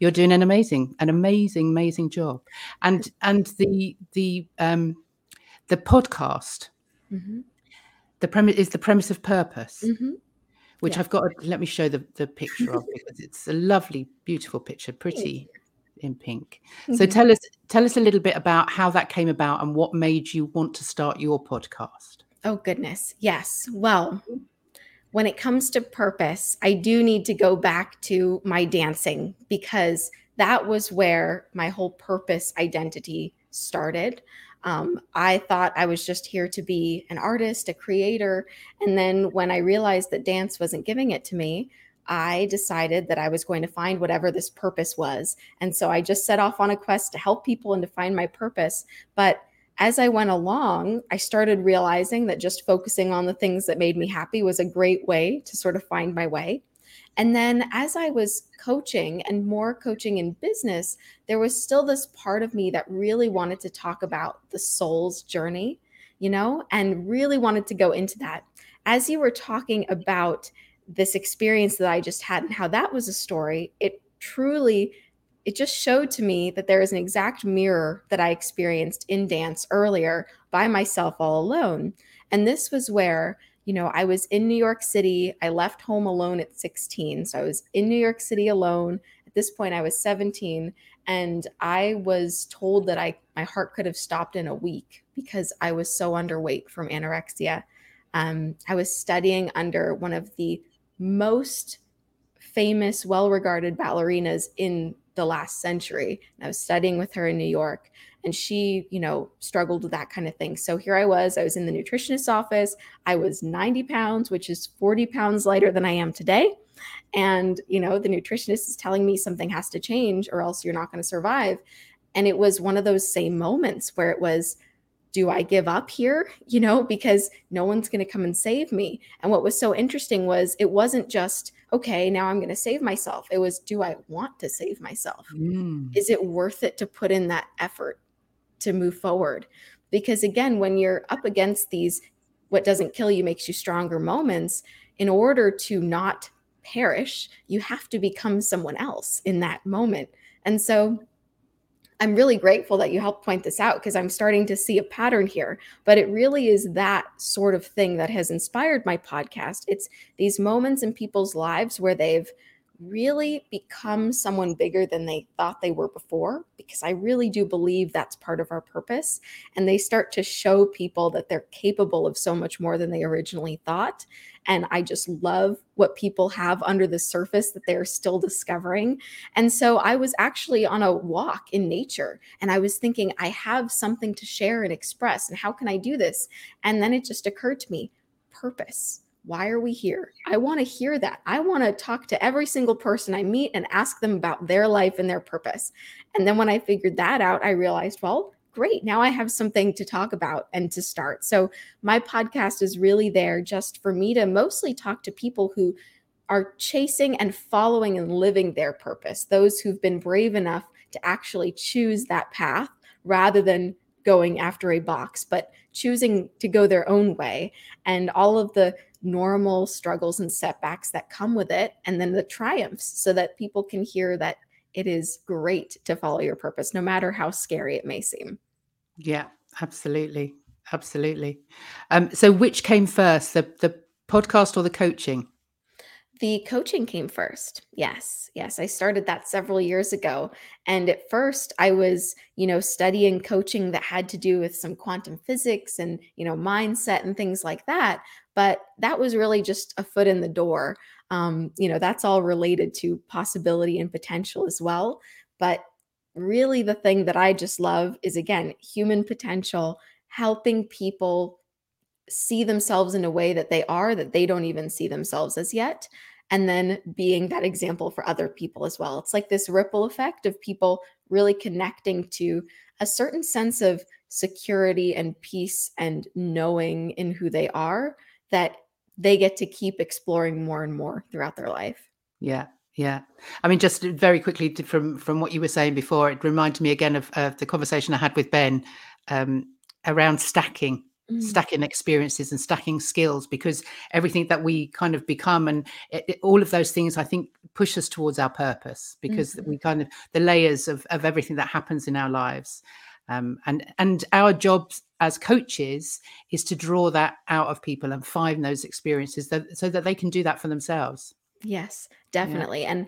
you're doing an amazing an amazing amazing job. And and the the um the podcast mm-hmm. the premise is the premise of purpose. Mm-hmm. Which yeah. I've got. Let me show the, the picture of because it's a lovely, beautiful picture, pretty in pink. Mm-hmm. So tell us tell us a little bit about how that came about and what made you want to start your podcast. Oh goodness. Yes. Well, when it comes to purpose, I do need to go back to my dancing because that was where my whole purpose identity started. Um, I thought I was just here to be an artist, a creator. And then when I realized that dance wasn't giving it to me, I decided that I was going to find whatever this purpose was. And so I just set off on a quest to help people and to find my purpose. But as I went along, I started realizing that just focusing on the things that made me happy was a great way to sort of find my way. And then as I was coaching and more coaching in business, there was still this part of me that really wanted to talk about the soul's journey, you know, and really wanted to go into that. As you were talking about this experience that I just had and how that was a story, it truly it just showed to me that there is an exact mirror that I experienced in dance earlier by myself all alone. And this was where, you know, I was in New York City. I left home alone at 16. So I was in New York City alone. At this point I was 17 and I was told that I my heart could have stopped in a week because I was so underweight from anorexia. Um, I was studying under one of the most famous, well regarded ballerinas in the last century. And I was studying with her in New York and she, you know, struggled with that kind of thing. So here I was, I was in the nutritionist's office. I was 90 pounds, which is 40 pounds lighter than I am today. And, you know, the nutritionist is telling me something has to change or else you're not going to survive. And it was one of those same moments where it was, do I give up here? You know, because no one's going to come and save me. And what was so interesting was it wasn't just, okay, now I'm going to save myself. It was, do I want to save myself? Mm. Is it worth it to put in that effort to move forward? Because again, when you're up against these, what doesn't kill you makes you stronger moments, in order to not perish, you have to become someone else in that moment. And so I'm really grateful that you helped point this out because I'm starting to see a pattern here. But it really is that sort of thing that has inspired my podcast. It's these moments in people's lives where they've really become someone bigger than they thought they were before because I really do believe that's part of our purpose. And they start to show people that they're capable of so much more than they originally thought. And I just love what people have under the surface that they're still discovering. And so I was actually on a walk in nature and I was thinking, I have something to share and express. And how can I do this? And then it just occurred to me purpose why are we here? I want to hear that. I want to talk to every single person I meet and ask them about their life and their purpose. And then when I figured that out, I realized, well, great. Now I have something to talk about and to start. So my podcast is really there just for me to mostly talk to people who are chasing and following and living their purpose, those who've been brave enough to actually choose that path rather than going after a box, but choosing to go their own way. And all of the normal struggles and setbacks that come with it, and then the triumphs so that people can hear that it is great to follow your purpose, no matter how scary it may seem. Yeah, absolutely. Absolutely. Um, so, which came first, the, the podcast or the coaching? The coaching came first. Yes. Yes. I started that several years ago. And at first, I was, you know, studying coaching that had to do with some quantum physics and, you know, mindset and things like that. But that was really just a foot in the door. Um, you know, that's all related to possibility and potential as well. But really, the thing that I just love is, again, human potential, helping people see themselves in a way that they are that they don't even see themselves as yet and then being that example for other people as well. It's like this ripple effect of people really connecting to a certain sense of security and peace and knowing in who they are that they get to keep exploring more and more throughout their life. Yeah yeah. I mean just very quickly from from what you were saying before it reminded me again of, of the conversation i had with ben um, around stacking mm. stacking experiences and stacking skills because everything that we kind of become and it, it, all of those things i think push us towards our purpose because mm-hmm. we kind of the layers of, of everything that happens in our lives um, and and our job as coaches is to draw that out of people and find those experiences that, so that they can do that for themselves yes definitely yeah. and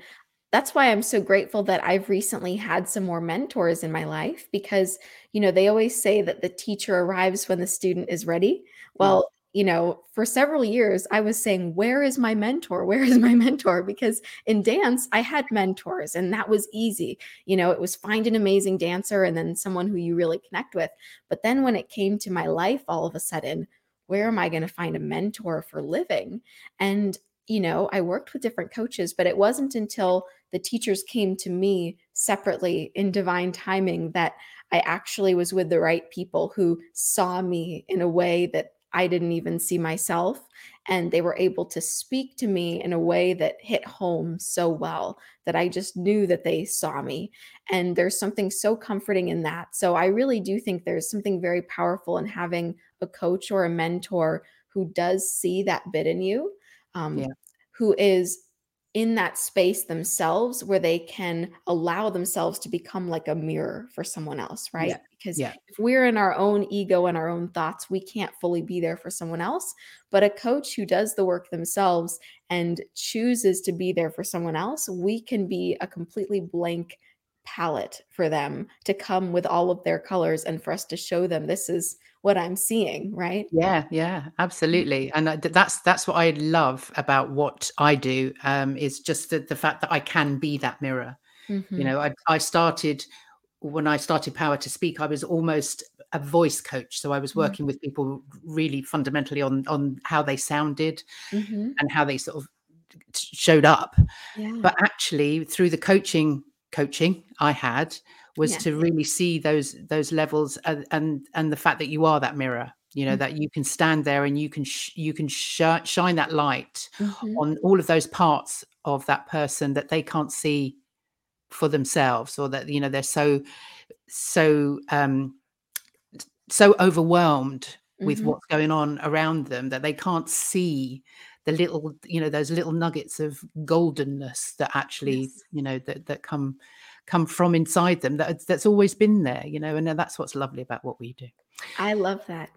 that's why I'm so grateful that I've recently had some more mentors in my life because, you know, they always say that the teacher arrives when the student is ready. Mm. Well, you know, for several years, I was saying, Where is my mentor? Where is my mentor? Because in dance, I had mentors and that was easy. You know, it was find an amazing dancer and then someone who you really connect with. But then when it came to my life, all of a sudden, where am I going to find a mentor for living? And, you know, I worked with different coaches, but it wasn't until the teachers came to me separately in divine timing that I actually was with the right people who saw me in a way that I didn't even see myself. And they were able to speak to me in a way that hit home so well that I just knew that they saw me. And there's something so comforting in that. So I really do think there's something very powerful in having a coach or a mentor who does see that bit in you, um, yeah. who is in that space themselves where they can allow themselves to become like a mirror for someone else, right? Yeah. Because yeah. if we're in our own ego and our own thoughts, we can't fully be there for someone else. But a coach who does the work themselves and chooses to be there for someone else, we can be a completely blank palette for them to come with all of their colors and for us to show them this is what I'm seeing, right? Yeah, yeah, absolutely. And that's that's what I love about what I do um, is just the, the fact that I can be that mirror. Mm-hmm. You know, I, I started when I started Power to Speak, I was almost a voice coach. So I was mm-hmm. working mm-hmm. with people really fundamentally on on how they sounded mm-hmm. and how they sort of showed up. Yeah. But actually, through the coaching coaching I had, was yeah. to really see those those levels and, and and the fact that you are that mirror you know mm-hmm. that you can stand there and you can sh- you can sh- shine that light mm-hmm. on all of those parts of that person that they can't see for themselves or that you know they're so so um so overwhelmed mm-hmm. with what's going on around them that they can't see the little you know those little nuggets of goldenness that actually yes. you know that that come come from inside them that that's always been there you know and that's what's lovely about what we do i love that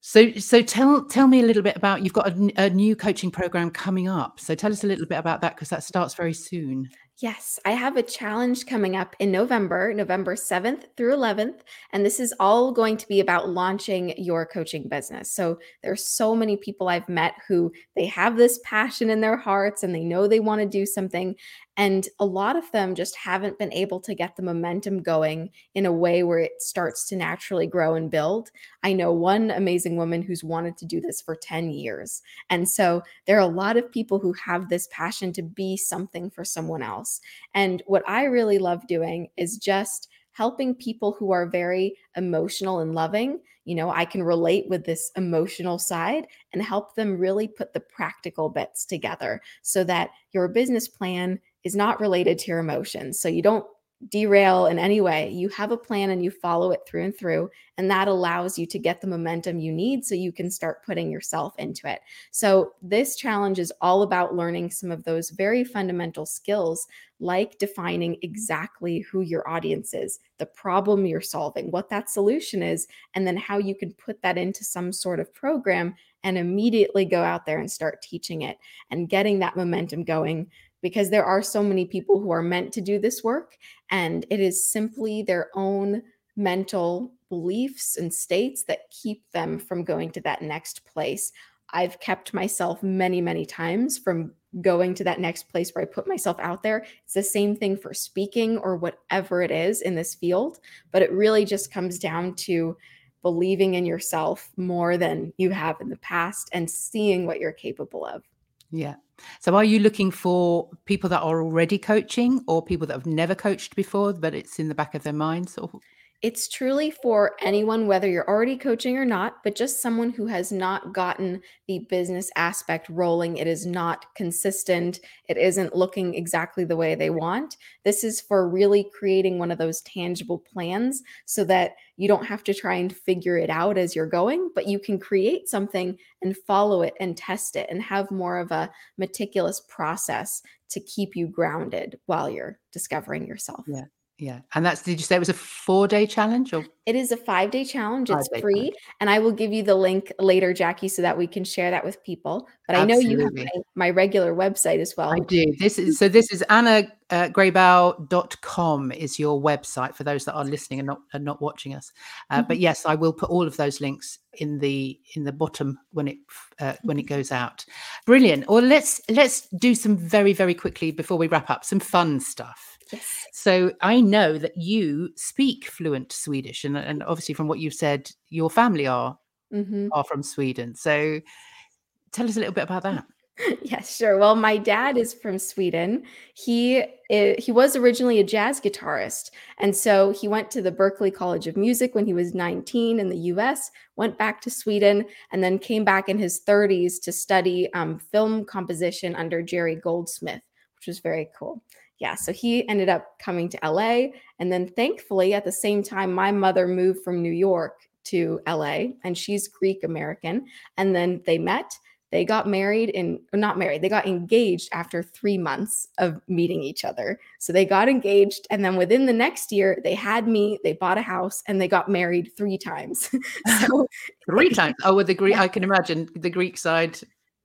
so so tell tell me a little bit about you've got a, a new coaching program coming up so tell us a little bit about that because that starts very soon Yes, I have a challenge coming up in November, November 7th through 11th. And this is all going to be about launching your coaching business. So there's so many people I've met who they have this passion in their hearts and they know they want to do something. And a lot of them just haven't been able to get the momentum going in a way where it starts to naturally grow and build. I know one amazing woman who's wanted to do this for 10 years. And so there are a lot of people who have this passion to be something for someone else. And what I really love doing is just helping people who are very emotional and loving. You know, I can relate with this emotional side and help them really put the practical bits together so that your business plan is not related to your emotions. So you don't derail in any way. You have a plan and you follow it through and through. And that allows you to get the momentum you need so you can start putting yourself into it. So, this challenge is all about learning some of those very fundamental skills, like defining exactly who your audience is, the problem you're solving, what that solution is, and then how you can put that into some sort of program and immediately go out there and start teaching it and getting that momentum going because there are so many people who are meant to do this work and it is simply their own mental beliefs and states that keep them from going to that next place. I've kept myself many, many times from going to that next place where I put myself out there. It's the same thing for speaking or whatever it is in this field, but it really just comes down to believing in yourself more than you have in the past and seeing what you're capable of. Yeah. So are you looking for people that are already coaching or people that have never coached before, but it's in the back of their minds? Or It's truly for anyone, whether you're already coaching or not, but just someone who has not gotten the business aspect rolling. It is not consistent. It isn't looking exactly the way they want. This is for really creating one of those tangible plans so that you don't have to try and figure it out as you're going, but you can create something and follow it and test it and have more of a meticulous process to keep you grounded while you're discovering yourself. Yeah. Yeah. And that's, did you say it was a four day challenge or? It is a five day challenge. It's Five-day free. challenge. And I will give you the link later, Jackie, so that we can share that with people. But I know you have my, my regular website as well. I do. This is so. This is Anna uh, graybow.com is your website for those that are listening and not and not watching us. Uh, But yes, I will put all of those links in the in the bottom when it uh, when it goes out. Brilliant. Well, let's let's do some very very quickly before we wrap up some fun stuff. Yes. So I know that you speak fluent Swedish, and, and obviously from what you've said, your family are Mhm. are from Sweden. So tell us a little bit about that. Yes, sure. Well, my dad is from Sweden. He he was originally a jazz guitarist, and so he went to the Berklee College of Music when he was 19 in the U.S. Went back to Sweden, and then came back in his 30s to study um, film composition under Jerry Goldsmith, which was very cool. Yeah, so he ended up coming to LA, and then thankfully, at the same time, my mother moved from New York to LA, and she's Greek American, and then they met they got married in not married they got engaged after three months of meeting each other so they got engaged and then within the next year they had me they bought a house and they got married three times so Three times. Oh, with the Greek, I can imagine the Greek side.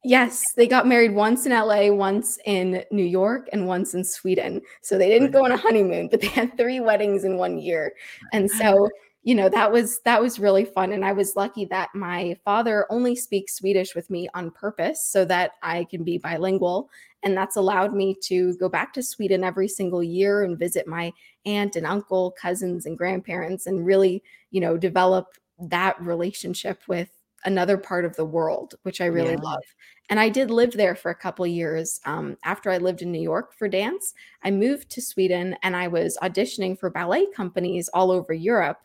Yes they got married once in la once in new york and once in sweden. So they didn't go on a honeymoon but they had three weddings in one year. And so you know that was that was really fun. And i was lucky that my father only speaks swedish with me on purpose so that i can be bilingual. And that's allowed me to go back to sweden every single year and visit my aunt and uncle cousins and grandparents and really you know develop that relationship with another part of the world which i really Yeah. love. And i did live there for a couple years um, after i lived in new york for dance. I moved to sweden and i was auditioning for ballet companies all over europe.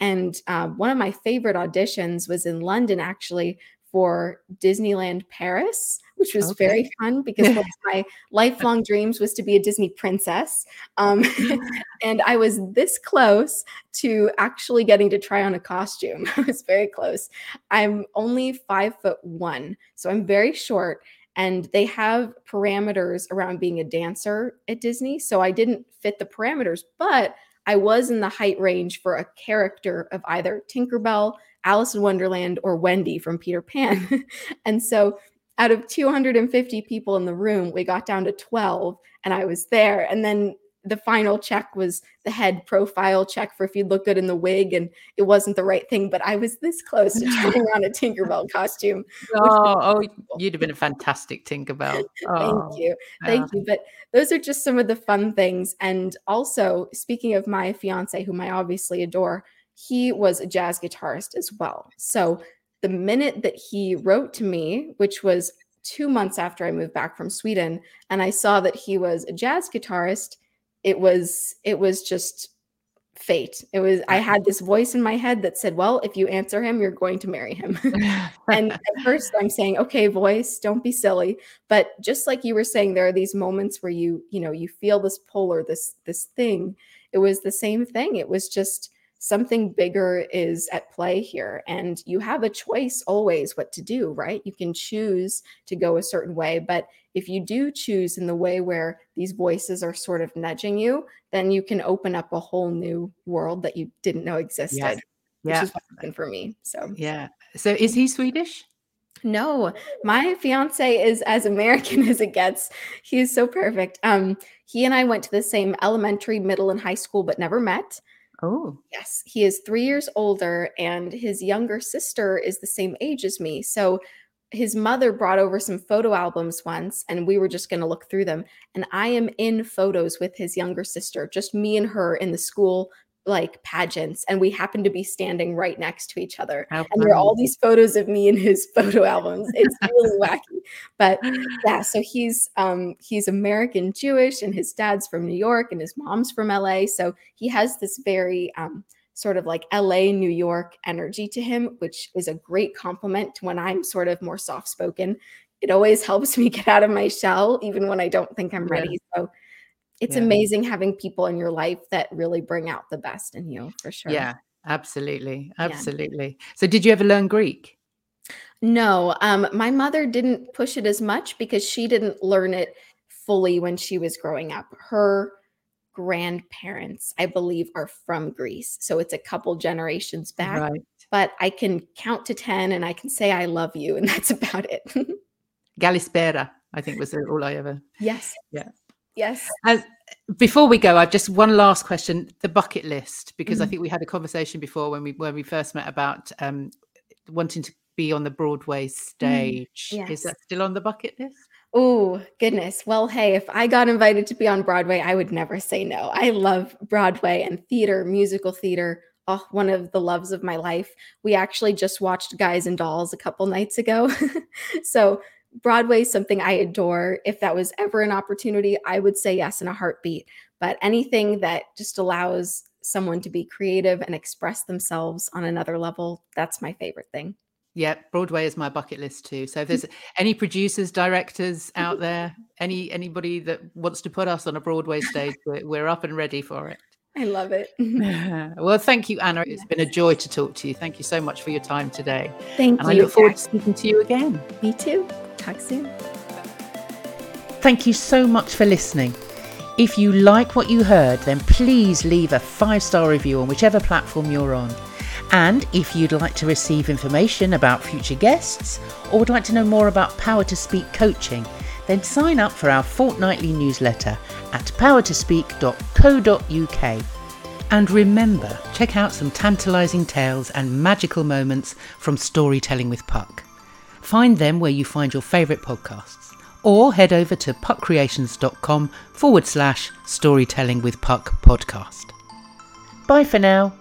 And uh, one of my favorite auditions was in London, actually, for Disneyland Paris, which was Okay. very fun because one of my lifelong dreams was to be a Disney princess. Um, and I was this close to actually getting to try on a costume. I was very close. I'm only five foot one, so I'm very short. And they have parameters around being a dancer at Disney. So I didn't fit the parameters, but I was in the height range for a character of either Tinkerbell, Alice in Wonderland, or Wendy from Peter Pan. and so out of 250 people in the room, we got down to 12 and I was there. And then the final check was the head profile check for if you'd look good in the wig and it wasn't the right thing, but I was this close to trying on a Tinkerbell costume. Oh, oh, you'd have been a fantastic Tinkerbell. Oh, Thank you. Thank you. But those are just some of the fun things. And also, speaking of my fiance, whom I obviously adore, he was a jazz guitarist as well. So the minute that he wrote to me, which was two months after I moved back from Sweden, and I saw that he was a jazz guitarist, it was it was just fate. It was I had this voice in my head that said, "Well, if you answer him, you're going to marry him." and at first I'm saying, okay, voice, don't be silly. But just like you were saying, there are these moments where you, you know, you feel this pull or this this thing. It was the same thing. It was just something bigger is at play here. And you have a choice always what to do, right? You can choose to go a certain way. But if you do choose in the way where these voices are sort of nudging you, then you can open up a whole new world that you didn't know existed. Yes. Which yeah, is what happened for me. So yeah. So is he Swedish? no, my fiance is as American as it gets. He is so perfect. Um, he and I went to the same elementary, middle, and high school, but never met. Oh, Yes, he is three years older, and his younger sister is the same age as me. So his mother brought over some photo albums once, and we were just going to look through them. And I am in photos with his younger sister, just me and her in the school like pageants, and we happen to be standing right next to each other. And there are all these photos of me in his photo albums. It's really wacky. But yeah, so he's um he's American Jewish and his dad's from New York and his mom's from LA. So he has this very um sort of like LA, New York energy to him, which is a great compliment to when I'm sort of more soft spoken. It always helps me get out of my shell, even when I don't think I'm ready. So it's yeah. amazing having people in your life that really bring out the best in you for sure. Yeah, absolutely. Absolutely. Yeah. So, did you ever learn Greek? No, um, my mother didn't push it as much because she didn't learn it fully when she was growing up. Her grandparents, I believe, are from Greece. So it's a couple generations back. Right. But I can count to 10 and I can say, I love you. And that's about it. Galispera, I think was all I ever. Yes. Yeah. Yes. As, before we go, I've just one last question: the bucket list, because mm-hmm. I think we had a conversation before when we when we first met about um, wanting to be on the Broadway mm, stage. Mm, yes. Is that still on the bucket list? Oh, goodness. Well, hey, if I got invited to be on Broadway, I would never say no. I love Broadway and theater, musical theater. Oh, one of the loves of my life. We actually just watched Guys and Dolls a couple nights ago. so, Broadway is something I adore. If that was ever an opportunity, I would say yes in a heartbeat. But anything that just allows someone to be creative and express themselves on another level, that's my favorite thing. Yeah, Broadway is my bucket list too. So if there's any producers, directors out there, any anybody that wants to put us on a Broadway stage, we're, we're up and ready for it. I love it. well, thank you, Anna. It's been a joy to talk to you. Thank you so much for your time today. Thank and you. I look forward to speaking to you again. Me too. Soon. Thank you so much for listening. If you like what you heard, then please leave a five star review on whichever platform you're on. And if you'd like to receive information about future guests or would like to know more about Power to Speak coaching, then sign up for our fortnightly newsletter at powertospeak.co.uk. And remember, check out some tantalising tales and magical moments from Storytelling with Puck. Find them where you find your favourite podcasts, or head over to puckcreations.com forward slash storytelling with puck podcast. Bye for now.